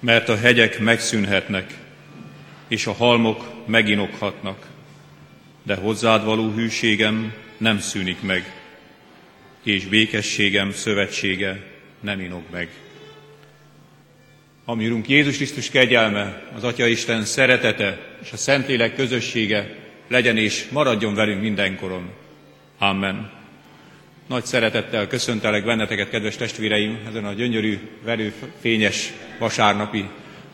mert a hegyek megszűnhetnek, és a halmok meginokhatnak, de hozzád való hűségem nem szűnik meg, és békességem szövetsége nem inog meg. Ami Urunk Jézus Krisztus kegyelme, az Atya Isten szeretete és a Szentlélek közössége legyen és maradjon velünk mindenkoron. Amen. Nagy szeretettel köszöntelek benneteket, kedves testvéreim, ezen a gyönyörű, verőfényes vasárnapi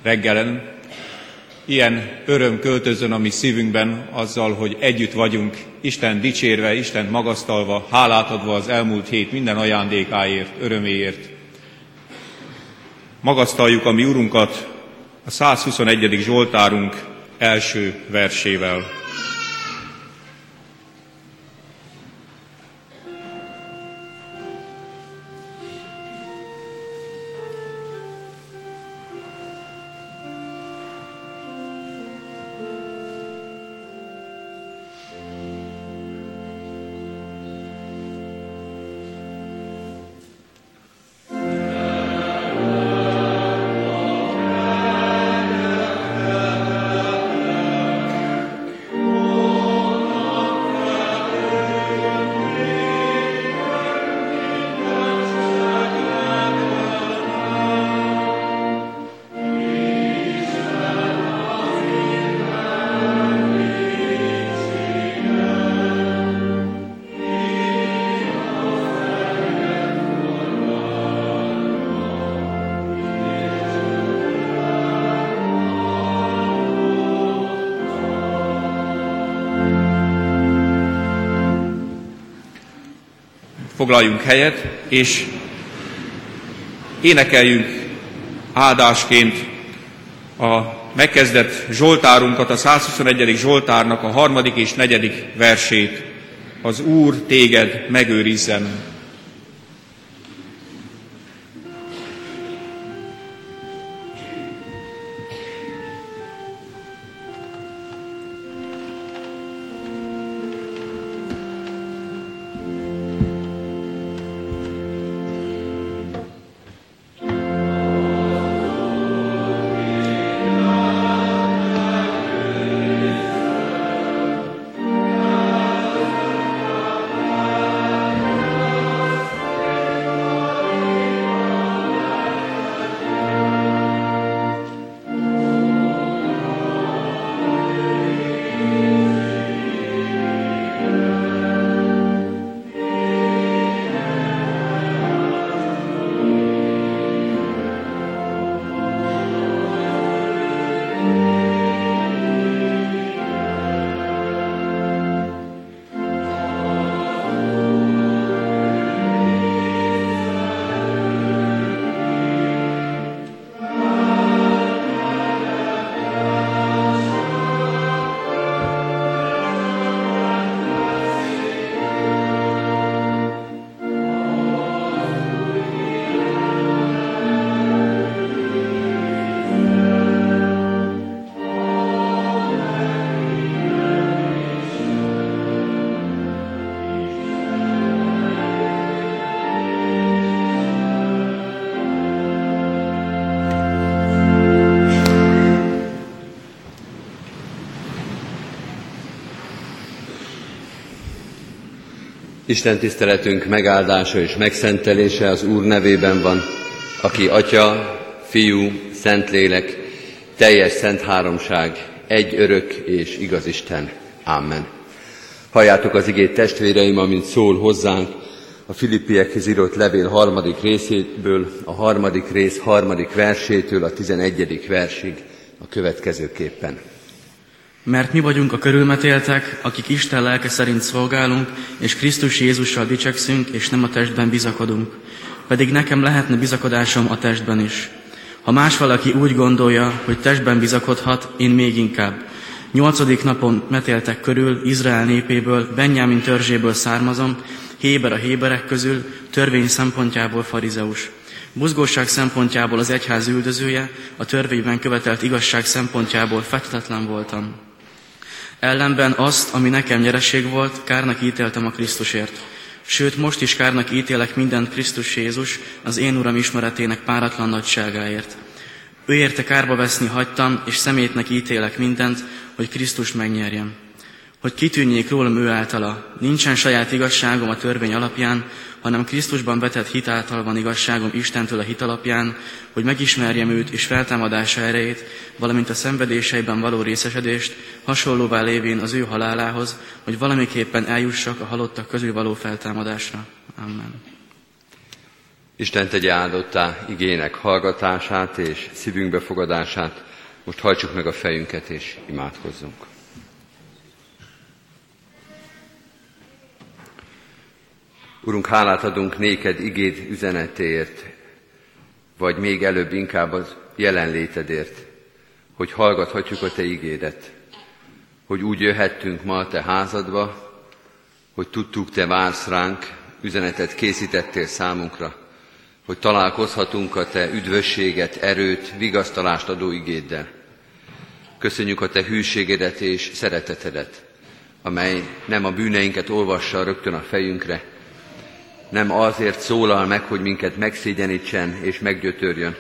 reggelen. Ilyen öröm költözön a mi szívünkben azzal, hogy együtt vagyunk, Isten dicsérve, Isten magasztalva, hálát adva az elmúlt hét minden ajándékáért, öröméért. Magasztaljuk a mi Urunkat a 121. Zsoltárunk első versével. Foglaljunk helyet, és énekeljünk áldásként a megkezdett Zsoltárunkat, a 121. Zsoltárnak a harmadik és negyedik versét. Az Úr téged megőrizzen. Isten tiszteletünk megáldása és megszentelése az Úr nevében van, aki Atya, Fiú, Szentlélek, teljes szent háromság, egy örök és igaz Isten. Amen. Halljátok az igét testvéreim, amint szól hozzánk a Filippiekhez írott levél harmadik részéből, a harmadik rész harmadik versétől a tizenegyedik versig a következőképpen. Mert mi vagyunk a körülmetéltek, akik Isten lelke szerint szolgálunk, és Krisztus Jézussal dicsekszünk, és nem a testben bizakodunk. Pedig nekem lehetne bizakodásom a testben is. Ha más valaki úgy gondolja, hogy testben bizakodhat, én még inkább. Nyolcadik napon metéltek körül, Izrael népéből, Benjamin törzséből származom, Héber a héberek közül, törvény szempontjából farizeus. Buzgóság szempontjából az egyház üldözője, a törvényben követelt igazság szempontjából fetetlen voltam. Ellenben azt, ami nekem nyereség volt, kárnak ítéltem a Krisztusért. Sőt, most is kárnak ítélek mindent Krisztus Jézus, az én Uram ismeretének páratlan nagyságáért. Ő érte kárba veszni hagytam, és szemétnek ítélek mindent, hogy Krisztus megnyerjem. Hogy kitűnjék rólam ő általa. Nincsen saját igazságom a törvény alapján, hanem Krisztusban vetett hit által van igazságom Istentől a hit alapján, hogy megismerjem őt és feltámadása erejét, valamint a szenvedéseiben való részesedést, hasonlóvá lévén az ő halálához, hogy valamiképpen eljussak a halottak közül való feltámadásra. Amen. Isten tegye áldottá igének hallgatását és szívünkbe fogadását. Most hajtsuk meg a fejünket és imádkozzunk. Urunk, hálát adunk néked igéd üzenetéért, vagy még előbb inkább az jelenlétedért, hogy hallgathatjuk a Te igédet, hogy úgy jöhettünk ma a Te házadba, hogy tudtuk, Te vársz ránk, üzenetet készítettél számunkra, hogy találkozhatunk a Te üdvösséget, erőt, vigasztalást adó igéddel. Köszönjük a Te hűségedet és szeretetedet, amely nem a bűneinket olvassa rögtön a fejünkre, nem azért szólal meg, hogy minket megszégyenítsen és meggyötörjön,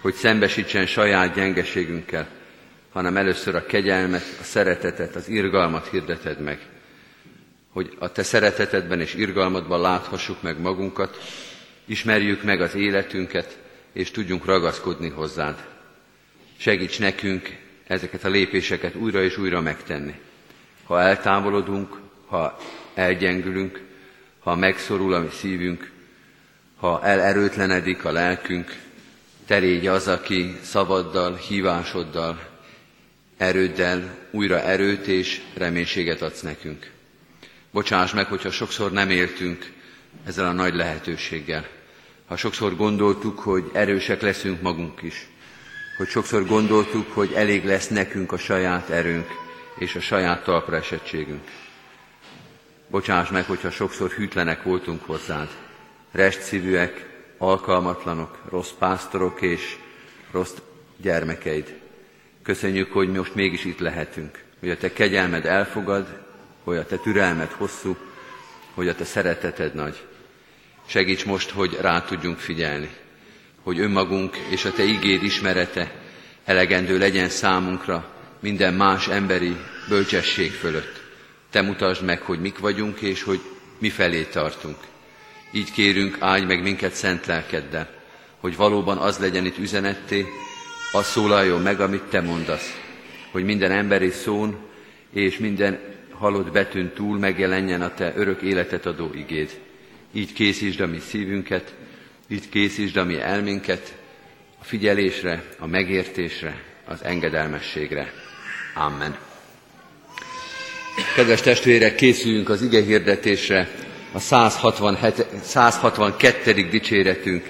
hogy szembesítsen saját gyengeségünkkel, hanem először a kegyelmet, a szeretetet, az irgalmat hirdeted meg. Hogy a te szeretetedben és irgalmadban láthassuk meg magunkat, ismerjük meg az életünket, és tudjunk ragaszkodni hozzád. Segíts nekünk ezeket a lépéseket újra és újra megtenni. Ha eltávolodunk, ha elgyengülünk, ha megszorul a mi szívünk, ha elerőtlenedik a lelkünk, te légy az, aki szabaddal, hívásoddal, erőddel újra erőt és reménységet adsz nekünk. Bocsáss meg, hogyha sokszor nem éltünk ezzel a nagy lehetőséggel. Ha sokszor gondoltuk, hogy erősek leszünk magunk is. Hogy sokszor gondoltuk, hogy elég lesz nekünk a saját erőnk és a saját talpra esettségünk. Bocsáss meg, hogyha sokszor hűtlenek voltunk hozzád. Restszívűek, alkalmatlanok, rossz pásztorok és rossz gyermekeid. Köszönjük, hogy most mégis itt lehetünk, hogy a te kegyelmed elfogad, hogy a te türelmed hosszú, hogy a te szereteted nagy. Segíts most, hogy rá tudjunk figyelni, hogy önmagunk és a te igéd ismerete elegendő legyen számunkra minden más emberi bölcsesség fölött. Te mutasd meg, hogy mik vagyunk, és hogy mi felé tartunk. Így kérünk, áldj meg minket szent lelkeddel, hogy valóban az legyen itt üzenetté, az szólaljon meg, amit Te mondasz, hogy minden emberi szón és minden halott betűn túl megjelenjen a Te örök életet adó igéd. Így készítsd a mi szívünket, így készítsd a mi elménket a figyelésre, a megértésre, az engedelmességre. Amen. Kedves testvérek, készüljünk az ige hirdetésre, a 167, 162. dicséretünk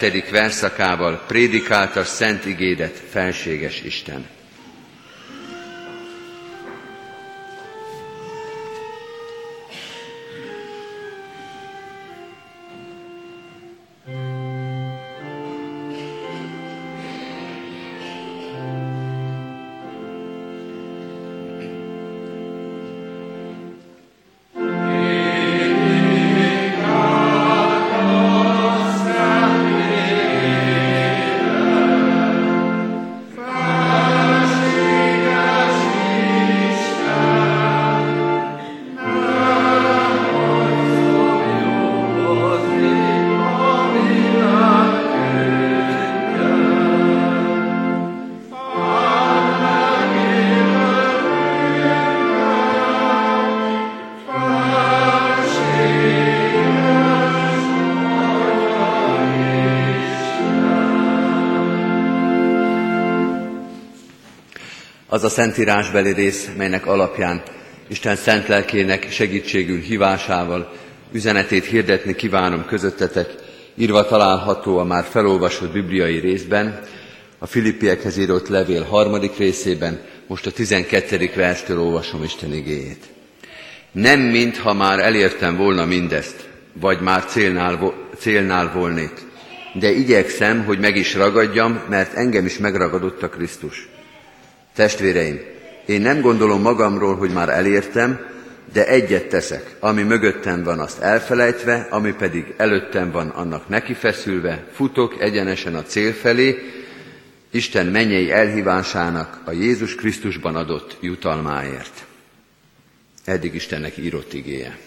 7. verszakával prédikálta szent igédet felséges Isten. Az a szentírásbeli rész, melynek alapján Isten szent lelkének segítségül hívásával üzenetét hirdetni kívánom közöttetek, írva található a már felolvasott bibliai részben, a Filippiekhez írott levél harmadik részében, most a 12. verstől olvasom Isten igéjét. Nem mintha már elértem volna mindezt, vagy már célnál, célnál volnék, de igyekszem, hogy meg is ragadjam, mert engem is megragadott a Krisztus. Testvéreim, én nem gondolom magamról, hogy már elértem, de egyet teszek, ami mögöttem van, azt elfelejtve, ami pedig előttem van, annak nekifeszülve, futok egyenesen a cél felé, Isten mennyei elhívásának a Jézus Krisztusban adott jutalmáért. Eddig Istennek írott igéje.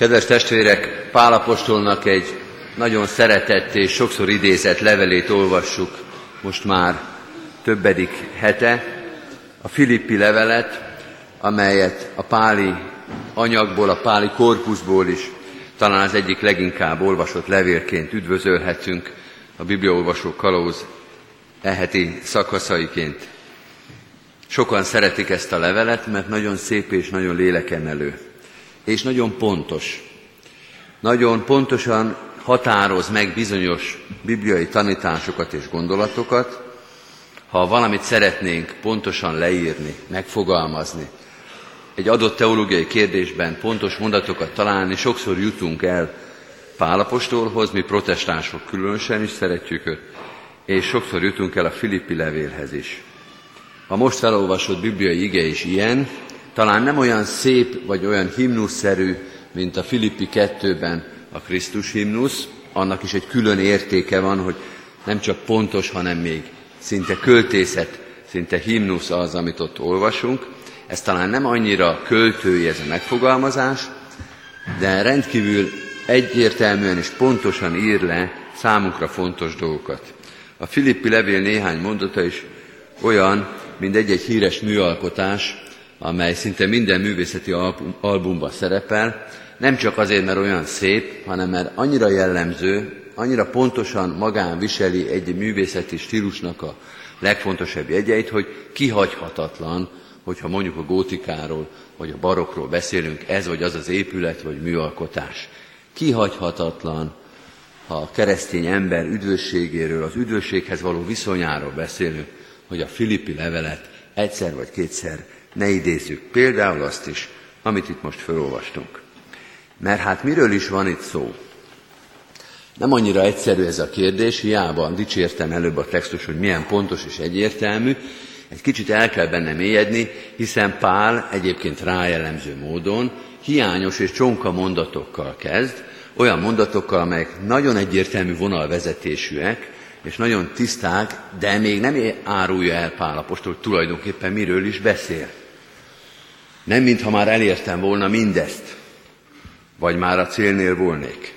Kedves testvérek, Pálapostolnak egy nagyon szeretett és sokszor idézett levelét olvassuk. Most már többedik hete, a Filippi levelet, amelyet a páli anyagból, a páli korpuszból is talán az egyik leginkább olvasott levélként üdvözölhetünk a Bibliaolvasó kalóz eheti szakaszaiként. Sokan szeretik ezt a levelet, mert nagyon szép és nagyon lélekemelő, és nagyon pontos. Nagyon pontosan határoz meg bizonyos bibliai tanításokat és gondolatokat, ha valamit szeretnénk pontosan leírni, megfogalmazni, egy adott teológiai kérdésben pontos mondatokat találni, sokszor jutunk el Pálapostolhoz, mi protestánsok különösen is szeretjük őt, és sokszor jutunk el a Filippi levélhez is. A most felolvasott bibliai ige is ilyen, talán nem olyan szép vagy olyan himnuszszerű, mint a Filippi 2-ben a Krisztus himnusz, annak is egy külön értéke van, hogy nem csak pontos, hanem még szinte költészet, szinte himnusz az, amit ott olvasunk. Ez talán nem annyira költői ez a megfogalmazás, de rendkívül egyértelműen és pontosan ír le számunkra fontos dolgokat. A Filippi levél néhány mondata is olyan, mint egy-egy híres műalkotás, amely szinte minden művészeti albumban szerepel, nem csak azért, mert olyan szép, hanem mert annyira jellemző, annyira pontosan magán viseli egy művészeti stílusnak a legfontosabb jegyeit, hogy kihagyhatatlan, hogyha mondjuk a gótikáról vagy a barokról beszélünk, ez vagy az az épület vagy műalkotás. Kihagyhatatlan, ha a keresztény ember üdvösségéről, az üdvösséghez való viszonyáról beszélünk, hogy a Filippi levelet egyszer vagy kétszer ne idézzük. Például azt is, amit itt most felolvastunk. Mert hát miről is van itt szó? Nem annyira egyszerű ez a kérdés, hiába dicsértem előbb a textus, hogy milyen pontos és egyértelmű, egy kicsit el kell benne mélyedni, hiszen Pál egyébként rájellemző módon hiányos és csonka mondatokkal kezd, olyan mondatokkal, amelyek nagyon egyértelmű vonalvezetésűek, és nagyon tiszták, de még nem árulja el Pál apostol tulajdonképpen miről is beszél. Nem mintha már elértem volna mindezt, vagy már a célnél volnék.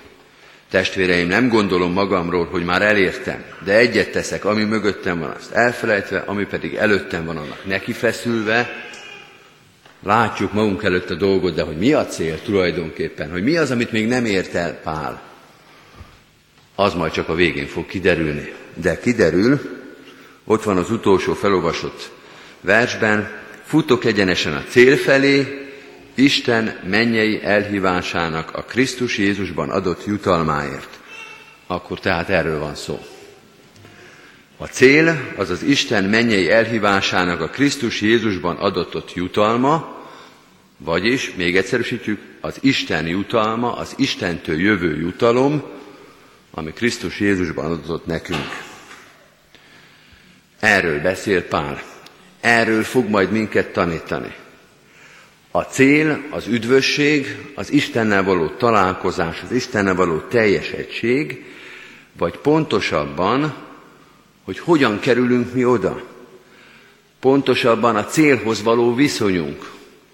Testvéreim, nem gondolom magamról, hogy már elértem, de egyet teszek, ami mögöttem van, azt elfelejtve, ami pedig előttem van, annak nekifeszülve, látjuk magunk előtt a dolgot, de hogy mi a cél tulajdonképpen, hogy mi az, amit még nem ért el Pál, az majd csak a végén fog kiderülni. De kiderül, ott van az utolsó felolvasott versben, futok egyenesen a cél felé, Isten mennyei elhívásának a Krisztus Jézusban adott jutalmáért. Akkor tehát erről van szó. A cél az az Isten mennyei elhívásának a Krisztus Jézusban adott jutalma, vagyis, még egyszerűsítjük, az Isten jutalma, az Istentől jövő jutalom, ami Krisztus Jézusban adott nekünk. Erről beszél Pál. Erről fog majd minket tanítani. A cél, az üdvösség, az Istennel való találkozás, az Istennel való teljes egység, vagy pontosabban, hogy hogyan kerülünk mi oda. Pontosabban a célhoz való viszonyunk,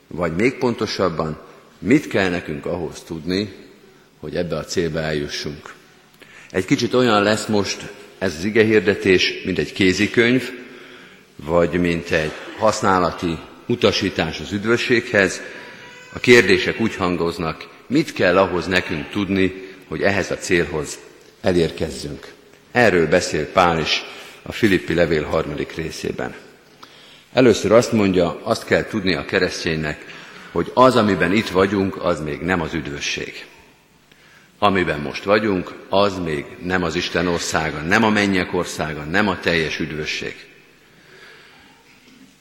vagy még pontosabban, mit kell nekünk ahhoz tudni, hogy ebbe a célbe eljussunk. Egy kicsit olyan lesz most ez az igehirdetés, mint egy kézikönyv, vagy mint egy használati utasítás az üdvösséghez. A kérdések úgy hangoznak, mit kell ahhoz nekünk tudni, hogy ehhez a célhoz elérkezzünk. Erről beszél Pál is a Filippi levél harmadik részében. Először azt mondja, azt kell tudni a kereszténynek, hogy az, amiben itt vagyunk, az még nem az üdvösség. Amiben most vagyunk, az még nem az Isten országa, nem a mennyek országa, nem a teljes üdvösség.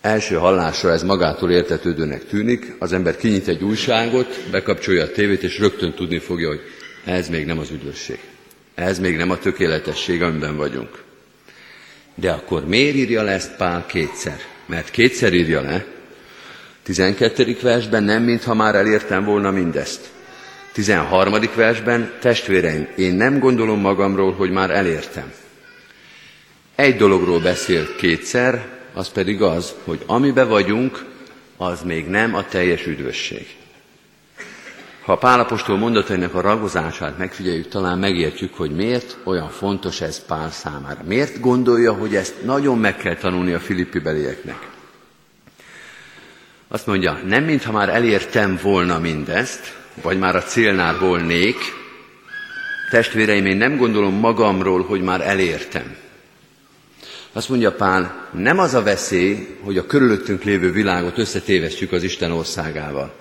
Első hallásra ez magától értetődőnek tűnik, az ember kinyit egy újságot, bekapcsolja a tévét, és rögtön tudni fogja, hogy ez még nem az üdvösség. Ez még nem a tökéletesség, amiben vagyunk. De akkor miért írja le ezt Pál kétszer? Mert kétszer írja le. 12. versben nem, mintha már elértem volna mindezt. 13. versben, testvéreim, én nem gondolom magamról, hogy már elértem. Egy dologról beszél kétszer, az pedig az, hogy amibe vagyunk, az még nem a teljes üdvösség. Ha a Pálapostól mondatainak a ragozását megfigyeljük, talán megértjük, hogy miért olyan fontos ez Pál számára. Miért gondolja, hogy ezt nagyon meg kell tanulni a filippi belieknek. Azt mondja, nem mintha már elértem volna mindezt, vagy már a célnál volnék, testvéreim, én nem gondolom magamról, hogy már elértem. Azt mondja Pál, nem az a veszély, hogy a körülöttünk lévő világot összetévesztjük az Isten országával.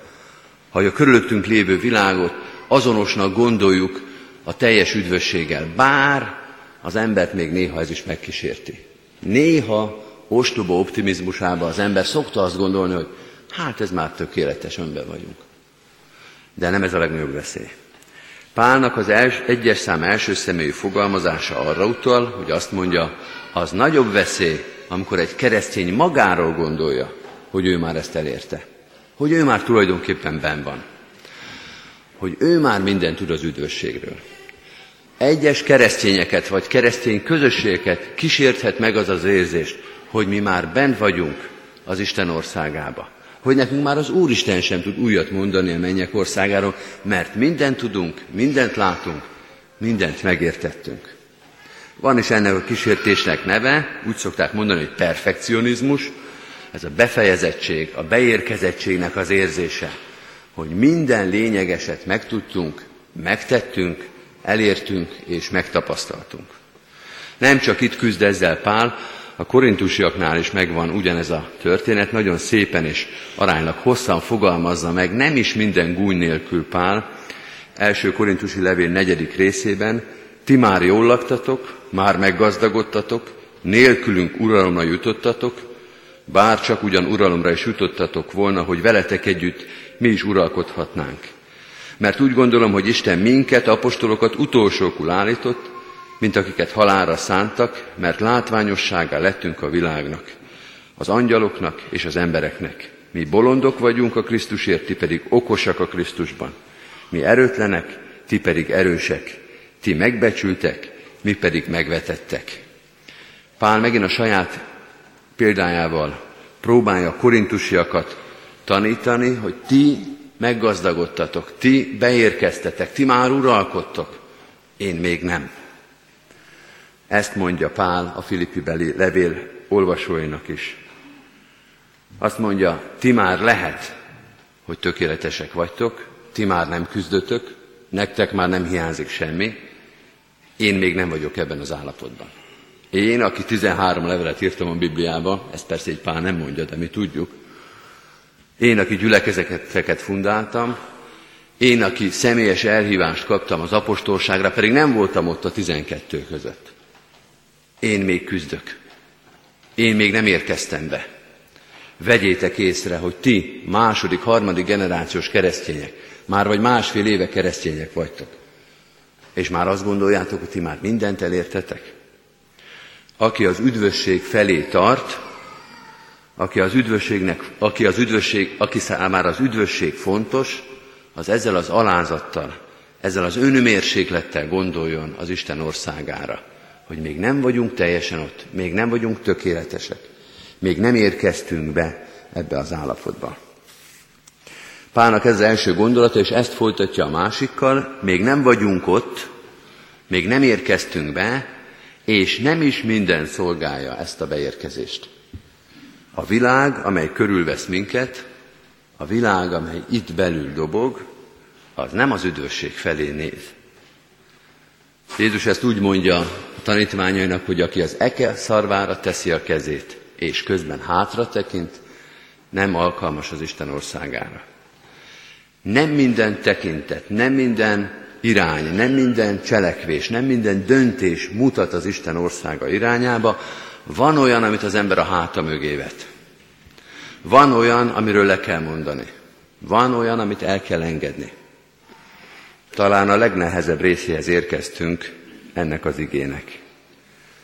Ha a körülöttünk lévő világot azonosnak gondoljuk a teljes üdvösséggel, bár az embert még néha ez is megkísérti. Néha ostoba optimizmusában az ember szokta azt gondolni, hogy hát ez már tökéletes, önben vagyunk. De nem ez a legnagyobb veszély. Pálnak az els, egyes szám első személyű fogalmazása arra utal, hogy azt mondja, az nagyobb veszély, amikor egy keresztény magáról gondolja, hogy ő már ezt elérte. Hogy ő már tulajdonképpen ben van. Hogy ő már mindent tud az üdvösségről. Egyes keresztényeket vagy keresztény közösségeket kísérthet meg az az érzést, hogy mi már bent vagyunk az Isten országába. Hogy nekünk már az Úristen sem tud újat mondani a mennyek országáról, mert mindent tudunk, mindent látunk, mindent megértettünk. Van is ennek a kísértésnek neve, úgy szokták mondani, hogy perfekcionizmus, ez a befejezettség, a beérkezettségnek az érzése, hogy minden lényegeset megtudtunk, megtettünk, elértünk és megtapasztaltunk. Nem csak itt küzd ezzel Pál, a korintusiaknál is megvan ugyanez a történet, nagyon szépen és aránylag hosszan fogalmazza meg, nem is minden gúny nélkül Pál, első korintusi levél negyedik részében, ti már jól laktatok, már meggazdagodtatok, nélkülünk uralomra jutottatok, bár csak ugyan uralomra is jutottatok volna, hogy veletek együtt mi is uralkodhatnánk. Mert úgy gondolom, hogy Isten minket, apostolokat utolsókul állított, mint akiket halára szántak, mert látványosságá lettünk a világnak, az angyaloknak és az embereknek. Mi bolondok vagyunk a Krisztusért, ti pedig okosak a Krisztusban. Mi erőtlenek, ti pedig erősek. Ti megbecsültek, mi pedig megvetettek. Pál megint a saját példájával próbálja a korintusiakat tanítani, hogy ti meggazdagodtatok, ti beérkeztetek, ti már uralkodtok, én még nem. Ezt mondja Pál a Filippi beli levél olvasóinak is. Azt mondja, ti már lehet, hogy tökéletesek vagytok, ti már nem küzdötök, nektek már nem hiányzik semmi, én még nem vagyok ebben az állapotban. Én, aki 13 levelet írtam a Bibliába, ezt persze egy pár nem mondja, de mi tudjuk, én, aki gyülekezeteket fundáltam, én, aki személyes elhívást kaptam az apostolságra, pedig nem voltam ott a 12 között. Én még küzdök. Én még nem érkeztem be. Vegyétek észre, hogy ti második, harmadik generációs keresztények, már vagy másfél éve keresztények vagytok. És már azt gondoljátok, hogy ti már mindent elértetek? Aki az üdvösség felé tart, aki az üdvösségnek, aki az üdvösség, aki számára az üdvösség fontos, az ezzel az alázattal, ezzel az önmérséklettel gondoljon az Isten országára hogy még nem vagyunk teljesen ott, még nem vagyunk tökéletesek, még nem érkeztünk be ebbe az állapotba. Pálnak ez az első gondolata, és ezt folytatja a másikkal, még nem vagyunk ott, még nem érkeztünk be, és nem is minden szolgálja ezt a beérkezést. A világ, amely körülvesz minket, a világ, amely itt belül dobog, az nem az üdvösség felé néz. Jézus ezt úgy mondja tanítványainak, hogy aki az eke szarvára teszi a kezét, és közben hátra tekint, nem alkalmas az Isten országára. Nem minden tekintet, nem minden irány, nem minden cselekvés, nem minden döntés mutat az Isten országa irányába. Van olyan, amit az ember a háta mögé vet. Van olyan, amiről le kell mondani. Van olyan, amit el kell engedni. Talán a legnehezebb részéhez érkeztünk ennek az igének.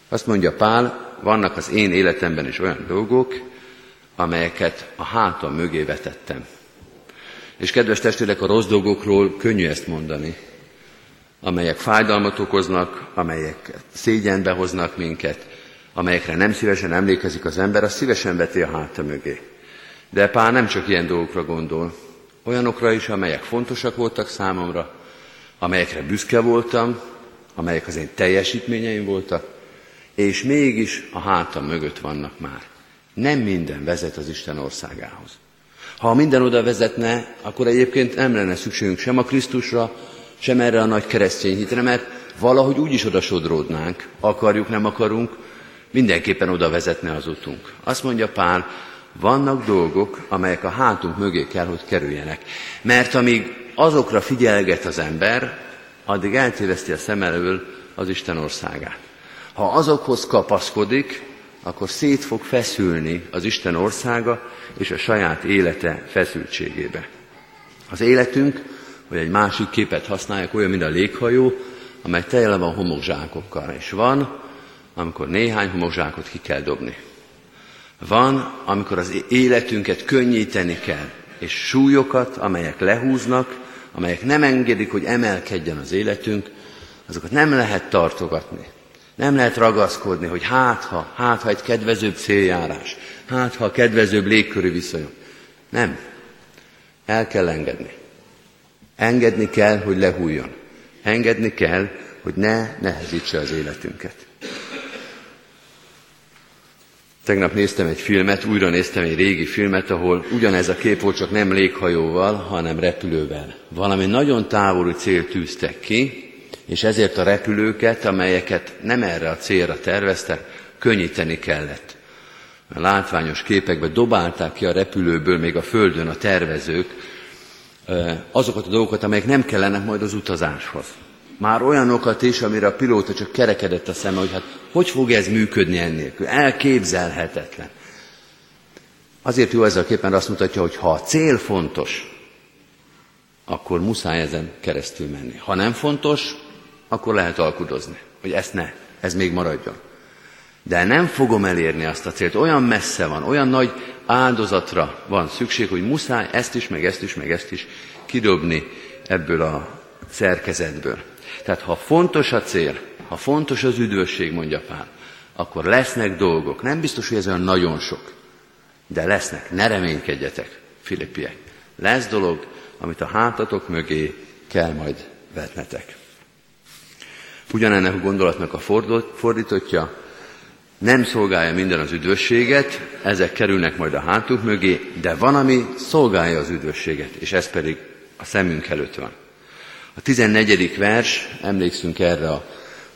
Azt mondja Pál, vannak az én életemben is olyan dolgok, amelyeket a hátam mögé vetettem. És kedves testvérek, a rossz dolgokról könnyű ezt mondani, amelyek fájdalmat okoznak, amelyek szégyenbe hoznak minket, amelyekre nem szívesen emlékezik az ember, az szívesen veti a háta mögé. De Pál nem csak ilyen dolgokra gondol, olyanokra is, amelyek fontosak voltak számomra, amelyekre büszke voltam, amelyek az én teljesítményeim voltak, és mégis a hátam mögött vannak már. Nem minden vezet az Isten országához. Ha minden oda vezetne, akkor egyébként nem lenne szükségünk sem a Krisztusra, sem erre a nagy keresztény hitre, mert valahogy úgy is oda sodródnánk, akarjuk, nem akarunk, mindenképpen oda vezetne az utunk. Azt mondja Pál, vannak dolgok, amelyek a hátunk mögé kell, hogy kerüljenek. Mert amíg azokra figyelget az ember, addig eltéveszti a szem elől az Isten országát. Ha azokhoz kapaszkodik, akkor szét fog feszülni az Isten országa és a saját élete feszültségébe. Az életünk, hogy egy másik képet használják, olyan, mint a léghajó, amely tele van homokzsákokkal, és van, amikor néhány homokzsákot ki kell dobni. Van, amikor az életünket könnyíteni kell, és súlyokat, amelyek lehúznak, amelyek nem engedik, hogy emelkedjen az életünk, azokat nem lehet tartogatni. Nem lehet ragaszkodni, hogy hát ha, hát ha egy kedvezőbb céljárás, hát ha kedvezőbb légkörű viszonyok. Nem. El kell engedni. Engedni kell, hogy lehújjon. Engedni kell, hogy ne nehezítse az életünket. Tegnap néztem egy filmet, újra néztem egy régi filmet, ahol ugyanez a kép volt, csak nem léghajóval, hanem repülővel. Valami nagyon távoli cél tűztek ki, és ezért a repülőket, amelyeket nem erre a célra terveztek, könnyíteni kellett. A látványos képekbe dobálták ki a repülőből még a földön a tervezők azokat a dolgokat, amelyek nem kellenek majd az utazáshoz. Már olyanokat is, amire a pilóta csak kerekedett a szeme, hogy hát hogy fog ez működni ennélkül? Elképzelhetetlen. Azért jó ezzel a képen azt mutatja, hogy ha a cél fontos, akkor muszáj ezen keresztül menni. Ha nem fontos, akkor lehet alkudozni, hogy ezt ne, ez még maradjon. De nem fogom elérni azt a célt, olyan messze van, olyan nagy áldozatra van szükség, hogy muszáj ezt is, meg ezt is, meg ezt is kidobni ebből a szerkezetből. Tehát ha fontos a cél, ha fontos az üdvösség, mondja Pál, akkor lesznek dolgok. Nem biztos, hogy ez olyan nagyon sok, de lesznek. Ne reménykedjetek, Filippiek. Lesz dolog, amit a hátatok mögé kell majd vetnetek. Ugyanennek a gondolatnak a fordítottja, nem szolgálja minden az üdvösséget, ezek kerülnek majd a hátunk mögé, de van, ami szolgálja az üdvösséget, és ez pedig a szemünk előtt van. A 14. vers, emlékszünk erre a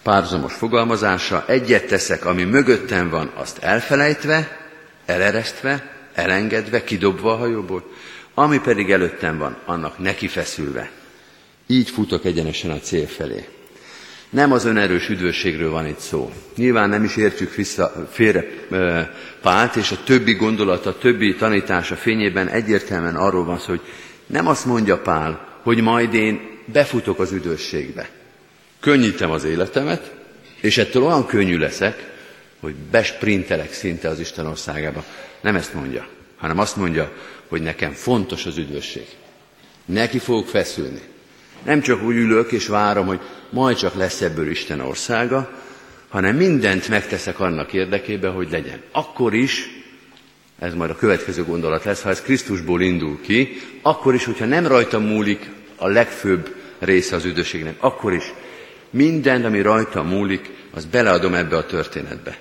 párzamos fogalmazásra, egyet teszek, ami mögöttem van, azt elfelejtve, eleresztve, elengedve, kidobva a hajóból, ami pedig előttem van, annak neki feszülve. Így futok egyenesen a cél felé. Nem az önerős üdvösségről van itt szó. Nyilván nem is értjük vissza félre e, Pált, és a többi gondolata, a többi tanítása fényében egyértelműen arról van szó, hogy nem azt mondja Pál, hogy majd én befutok az üdvösségbe. Könnyítem az életemet, és ettől olyan könnyű leszek, hogy besprintelek szinte az Isten országába. Nem ezt mondja, hanem azt mondja, hogy nekem fontos az üdvösség. Neki fogok feszülni. Nem csak úgy ülök és várom, hogy majd csak lesz ebből Isten országa, hanem mindent megteszek annak érdekében, hogy legyen. Akkor is, ez majd a következő gondolat lesz, ha ez Krisztusból indul ki, akkor is, hogyha nem rajta múlik a legfőbb része az üdvösségnek, akkor is minden, ami rajta múlik, az beleadom ebbe a történetbe.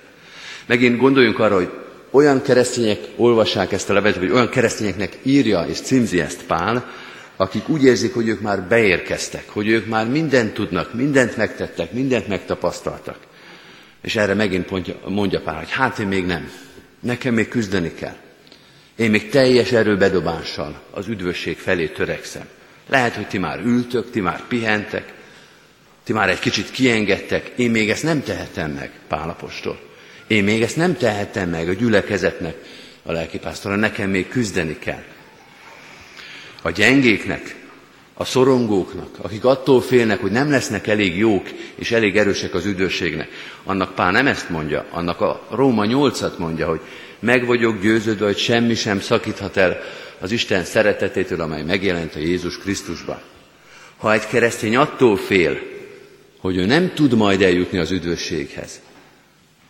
Megint gondoljunk arra, hogy olyan keresztények olvassák ezt a levelet, vagy olyan keresztényeknek írja és címzi ezt Pál, akik úgy érzik, hogy ők már beérkeztek, hogy ők már mindent tudnak, mindent megtettek, mindent megtapasztaltak. És erre megint mondja Pál, hogy hát én még nem, nekem még küzdeni kell. Én még teljes erőbedobással az üdvösség felé törekszem. Lehet, hogy ti már ültök, ti már pihentek, ti már egy kicsit kiengedtek, én még ezt nem tehetem meg, Pálapostól. Én még ezt nem tehetem meg a gyülekezetnek, a lelkipásztora, nekem még küzdeni kell. A gyengéknek, a szorongóknak, akik attól félnek, hogy nem lesznek elég jók és elég erősek az üdvösségnek, annak Pál nem ezt mondja, annak a Róma 8-at mondja, hogy Meg vagyok győződve, hogy semmi sem szakíthat el az Isten szeretetétől, amely megjelent a Jézus Krisztusban. Ha egy keresztény attól fél, hogy ő nem tud majd eljutni az üdvösséghez,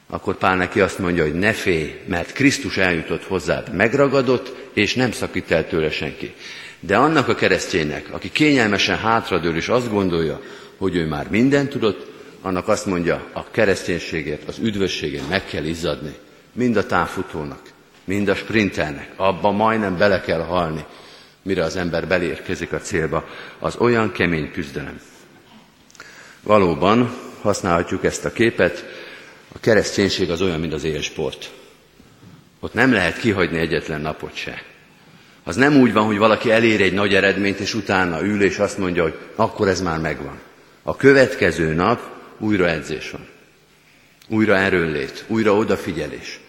akkor Pál neki azt mondja, hogy ne félj, mert Krisztus eljutott hozzád, megragadott, és nem szakít el tőle senki. De annak a kereszténynek, aki kényelmesen hátradől és azt gondolja, hogy ő már mindent tudott, annak azt mondja, a kereszténységért, az üdvösségén meg kell izzadni. Mind a távfutónak, mind a sprinternek. Abba majdnem bele kell halni, mire az ember belérkezik a célba. Az olyan kemény küzdelem. Valóban használhatjuk ezt a képet, a kereszténység az olyan, mint az élsport. Ott nem lehet kihagyni egyetlen napot se. Az nem úgy van, hogy valaki elér egy nagy eredményt, és utána ül, és azt mondja, hogy akkor ez már megvan. A következő nap újra edzés van. Újra erőnlét, újra odafigyelés.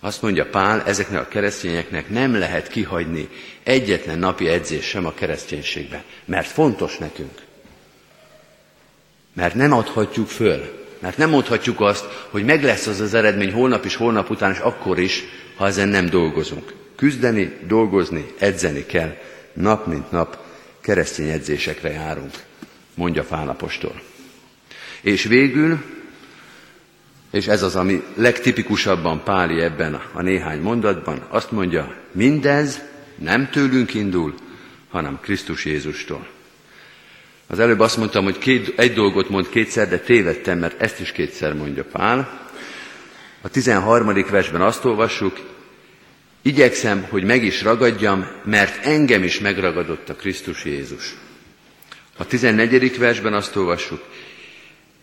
Azt mondja Pál, ezeknek a keresztényeknek nem lehet kihagyni egyetlen napi edzés sem a kereszténységbe, mert fontos nekünk. Mert nem adhatjuk föl, mert nem mondhatjuk azt, hogy meg lesz az az eredmény holnap is, holnap után, és akkor is, ha ezen nem dolgozunk. Küzdeni, dolgozni, edzeni kell. Nap mint nap keresztény edzésekre járunk, mondja Pálapostól. És végül, és ez az, ami legtipikusabban Páli ebben a néhány mondatban, azt mondja, mindez nem tőlünk indul, hanem Krisztus Jézustól. Az előbb azt mondtam, hogy két, egy dolgot mond kétszer, de tévedtem, mert ezt is kétszer mondja Pál. A 13. versben azt olvassuk, igyekszem, hogy meg is ragadjam, mert engem is megragadott a Krisztus Jézus. A 14. versben azt olvassuk,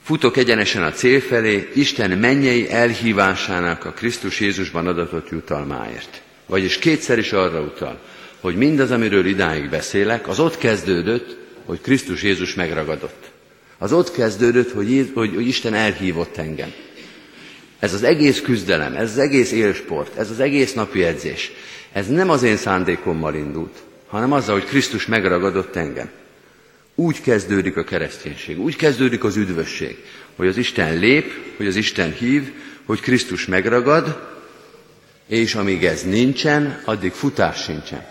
futok egyenesen a cél felé, Isten mennyei elhívásának a Krisztus Jézusban adatott jutalmáért. Vagyis kétszer is arra utal, hogy mindaz, amiről idáig beszélek, az ott kezdődött, hogy Krisztus Jézus megragadott. Az ott kezdődött, hogy, hogy, hogy Isten elhívott engem. Ez az egész küzdelem, ez az egész élsport, ez az egész napi edzés, ez nem az én szándékommal indult, hanem azzal, hogy Krisztus megragadott engem. Úgy kezdődik a kereszténység, úgy kezdődik az üdvösség, hogy az Isten lép, hogy az Isten hív, hogy Krisztus megragad, és amíg ez nincsen, addig futás sincsen.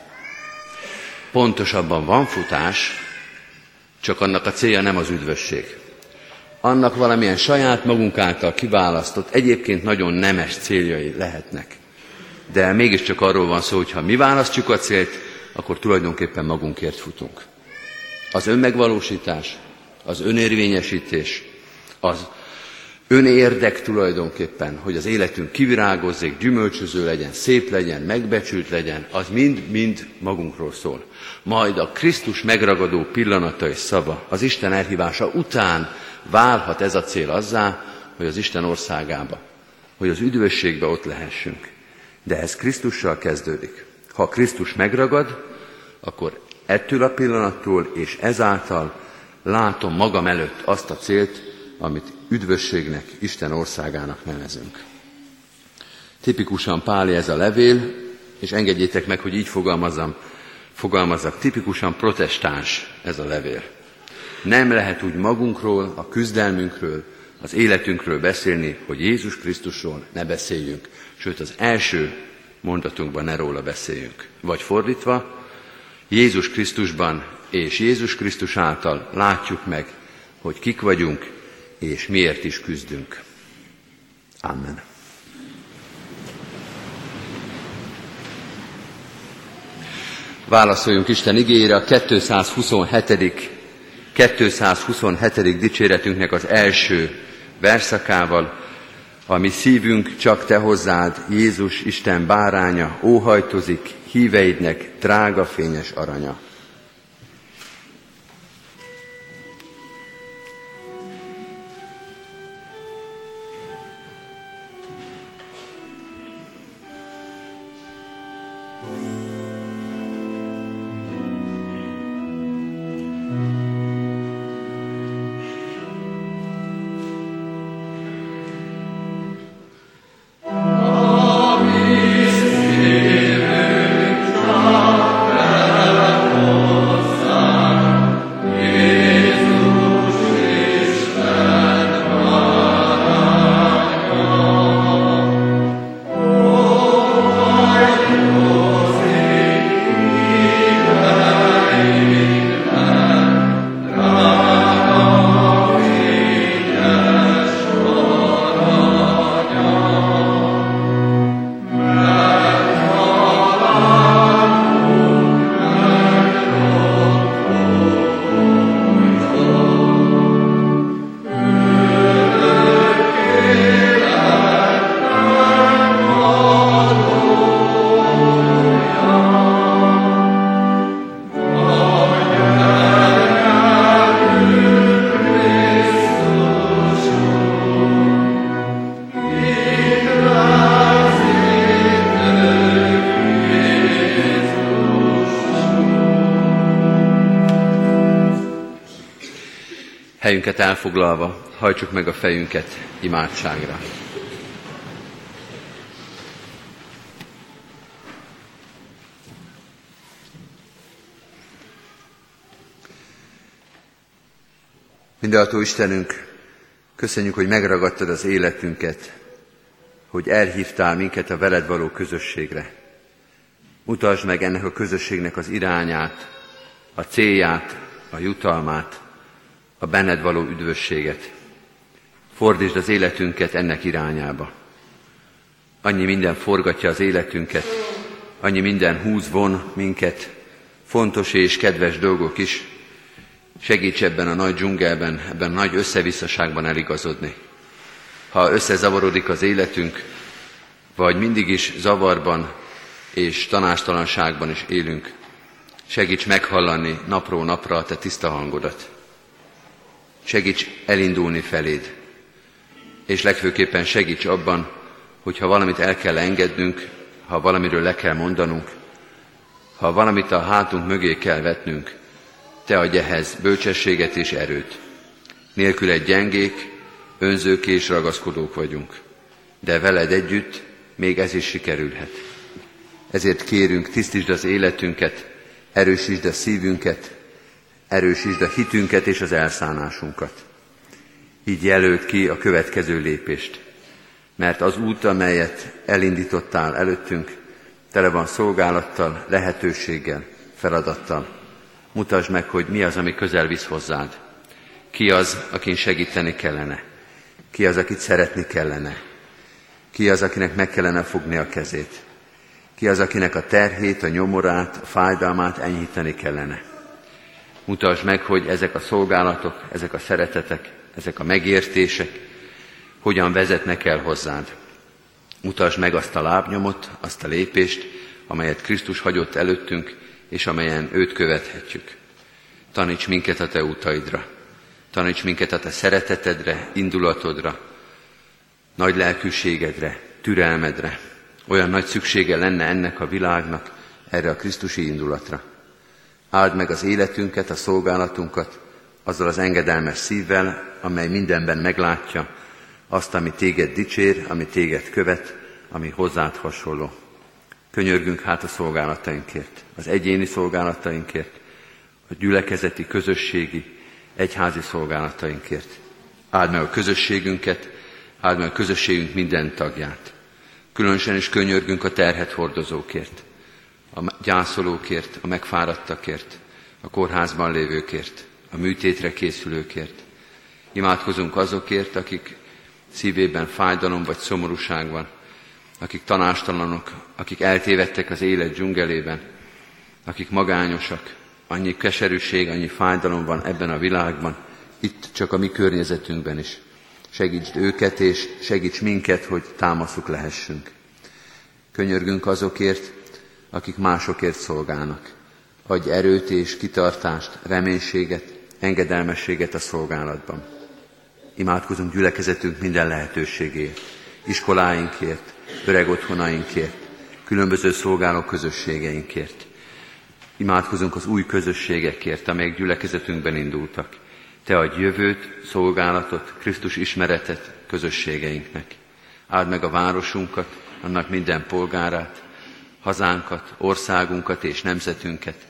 Pontosabban van futás, csak annak a célja nem az üdvösség. Annak valamilyen saját magunk által kiválasztott, egyébként nagyon nemes céljai lehetnek. De mégiscsak arról van szó, hogy ha mi választjuk a célt, akkor tulajdonképpen magunkért futunk. Az önmegvalósítás, az önérvényesítés, az önérdek tulajdonképpen, hogy az életünk kivirágozzék, gyümölcsöző legyen, szép legyen, megbecsült legyen, az mind-mind magunkról szól. Majd a Krisztus megragadó pillanata és szava, az Isten elhívása után válhat ez a cél azzá, hogy az Isten országába, hogy az üdvösségbe ott lehessünk. De ez Krisztussal kezdődik. Ha Krisztus megragad, akkor ettől a pillanattól és ezáltal látom magam előtt azt a célt, amit üdvösségnek, Isten országának nevezünk. Tipikusan Páli ez a levél, és engedjétek meg, hogy így fogalmazzam, fogalmazzak, tipikusan protestáns ez a levél. Nem lehet úgy magunkról, a küzdelmünkről, az életünkről beszélni, hogy Jézus Krisztusról ne beszéljünk, sőt az első mondatunkban ne róla beszéljünk. Vagy fordítva, Jézus Krisztusban és Jézus Krisztus által látjuk meg, hogy kik vagyunk, és miért is küzdünk. Amen. Válaszoljunk Isten igényére a 227. 227. dicséretünknek az első verszakával, ami szívünk csak te hozzád, Jézus Isten báránya, óhajtozik híveidnek drága fényes aranya. Helyünket elfoglalva, hajtsuk meg a fejünket imádságra. Mindenható Istenünk, köszönjük, hogy megragadtad az életünket, hogy elhívtál minket a veled való közösségre. Mutasd meg ennek a közösségnek az irányát, a célját, a jutalmát, a benned való üdvösséget. Fordítsd az életünket ennek irányába. Annyi minden forgatja az életünket, annyi minden húz von minket, fontos és kedves dolgok is. Segíts ebben a nagy dzsungelben, ebben a nagy összevisszaságban eligazodni. Ha összezavarodik az életünk, vagy mindig is zavarban és tanástalanságban is élünk, segíts meghallani napról napra a te tiszta hangodat. Segíts elindulni feléd. És legfőképpen segíts abban, hogy ha valamit el kell engednünk, ha valamiről le kell mondanunk, ha valamit a hátunk mögé kell vetnünk, te adj ehhez bölcsességet és erőt. Nélkül gyengék, önzők és ragaszkodók vagyunk, de veled együtt még ez is sikerülhet. Ezért kérünk, tisztítsd az életünket, erősítsd a szívünket, erősítsd a hitünket és az elszánásunkat. Így jelölt ki a következő lépést, mert az út, amelyet elindítottál előttünk, tele van szolgálattal, lehetőséggel, feladattal. Mutasd meg, hogy mi az, ami közel visz hozzád. Ki az, akin segíteni kellene. Ki az, akit szeretni kellene. Ki az, akinek meg kellene fogni a kezét. Ki az, akinek a terhét, a nyomorát, a fájdalmát enyhíteni kellene. Mutasd meg, hogy ezek a szolgálatok, ezek a szeretetek, ezek a megértések hogyan vezetnek el hozzád. Mutasd meg azt a lábnyomot, azt a lépést, amelyet Krisztus hagyott előttünk, és amelyen őt követhetjük. Taníts minket a te utaidra. Taníts minket a te szeretetedre, indulatodra, nagy lelkűségedre, türelmedre. Olyan nagy szüksége lenne ennek a világnak erre a Krisztusi indulatra. Áld meg az életünket, a szolgálatunkat, azzal az engedelmes szívvel, amely mindenben meglátja azt, ami téged dicsér, ami téged követ, ami hozzád hasonló. Könyörgünk hát a szolgálatainkért, az egyéni szolgálatainkért, a gyülekezeti, közösségi, egyházi szolgálatainkért. Áld meg a közösségünket, áld meg a közösségünk minden tagját. Különösen is könyörgünk a terhet hordozókért, a gyászolókért, a megfáradtakért, a kórházban lévőkért, a műtétre készülőkért. Imádkozunk azokért, akik szívében fájdalom vagy szomorúság van, akik tanástalanok, akik eltévedtek az élet dzsungelében, akik magányosak, annyi keserűség, annyi fájdalom van ebben a világban, itt csak a mi környezetünkben is. Segítsd őket, és segíts minket, hogy támaszuk lehessünk. Könyörgünk azokért, akik másokért szolgálnak. Adj erőt és kitartást, reménységet, engedelmességet a szolgálatban. Imádkozunk gyülekezetünk minden lehetőségért, iskoláinkért, öreg otthonainkért, különböző szolgáló közösségeinkért. Imádkozunk az új közösségekért, amelyek gyülekezetünkben indultak. Te adj jövőt, szolgálatot, Krisztus ismeretet közösségeinknek. Áld meg a városunkat, annak minden polgárát, hazánkat, országunkat és nemzetünket,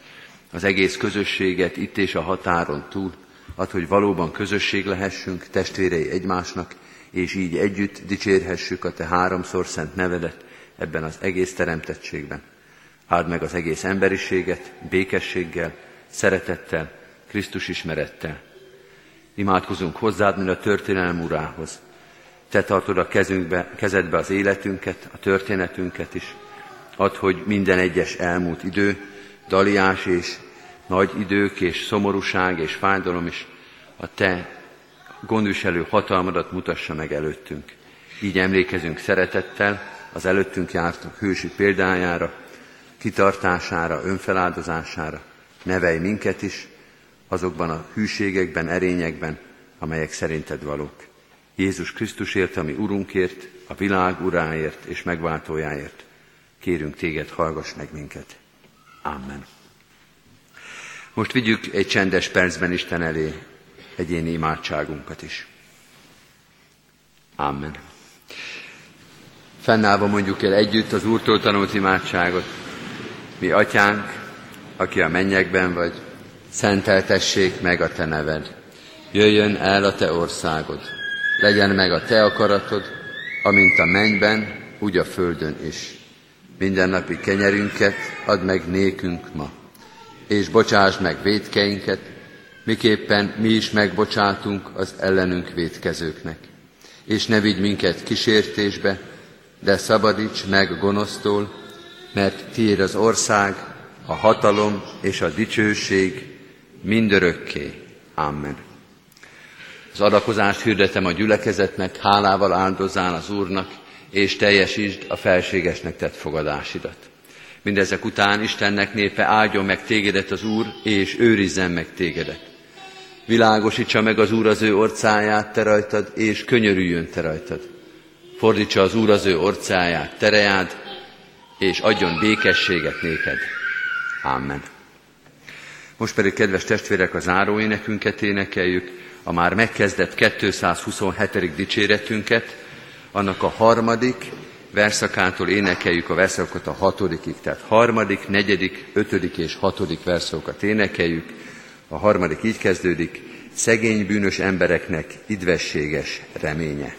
az egész közösséget itt és a határon túl, ad, hogy valóban közösség lehessünk, testvérei egymásnak, és így együtt dicsérhessük a Te háromszor szent nevedet ebben az egész teremtettségben. Áld meg az egész emberiséget békességgel, szeretettel, Krisztus ismerettel. Imádkozunk hozzád, mint a történelem urához. Te tartod a kezünkbe, kezedbe az életünket, a történetünket is. Add, hogy minden egyes elmúlt idő, daliás és nagy idők és szomorúság és fájdalom is a Te gondviselő hatalmadat mutassa meg előttünk. Így emlékezünk szeretettel az előttünk jártak hősi példájára, kitartására, önfeláldozására. Nevelj minket is azokban a hűségekben, erényekben, amelyek szerinted valók. Jézus Krisztusért, ami Urunkért, a világ uráért és megváltójáért. Kérünk téged, hallgass meg minket. Amen. Most vigyük egy csendes percben Isten elé egyéni imádságunkat is. Amen. Fennállva mondjuk el együtt az Úrtól tanult imádságot. Mi atyánk, aki a mennyekben vagy, szenteltessék meg a te neved. Jöjjön el a te országod. Legyen meg a te akaratod, amint a mennyben, úgy a földön is. Mindennapi kenyerünket add meg nékünk ma, és bocsáss meg védkeinket, miképpen mi is megbocsátunk az ellenünk védkezőknek. És ne vigy minket kísértésbe, de szabadíts meg gonosztól, mert tiéd az ország, a hatalom és a dicsőség mindörökké. Amen. Az adakozást hirdetem a gyülekezetnek, hálával áldozán az Úrnak, és teljesítsd a felségesnek tett fogadásidat. Mindezek után Istennek népe áldjon meg tégedet az Úr, és őrizzen meg tégedet. Világosítsa meg az Úr az ő orcáját te rajtad, és könyörüljön te rajtad. Fordítsa az Úr az ő orcáját terejád, és adjon békességet néked. Amen. Most pedig, kedves testvérek, a záróénekünket énekeljük, a már megkezdett 227. dicséretünket, annak a harmadik verszakától énekeljük a verszakokat a hatodikig. Tehát harmadik, negyedik, ötödik és hatodik verszakokat énekeljük. A harmadik így kezdődik, szegény bűnös embereknek idvességes reménye.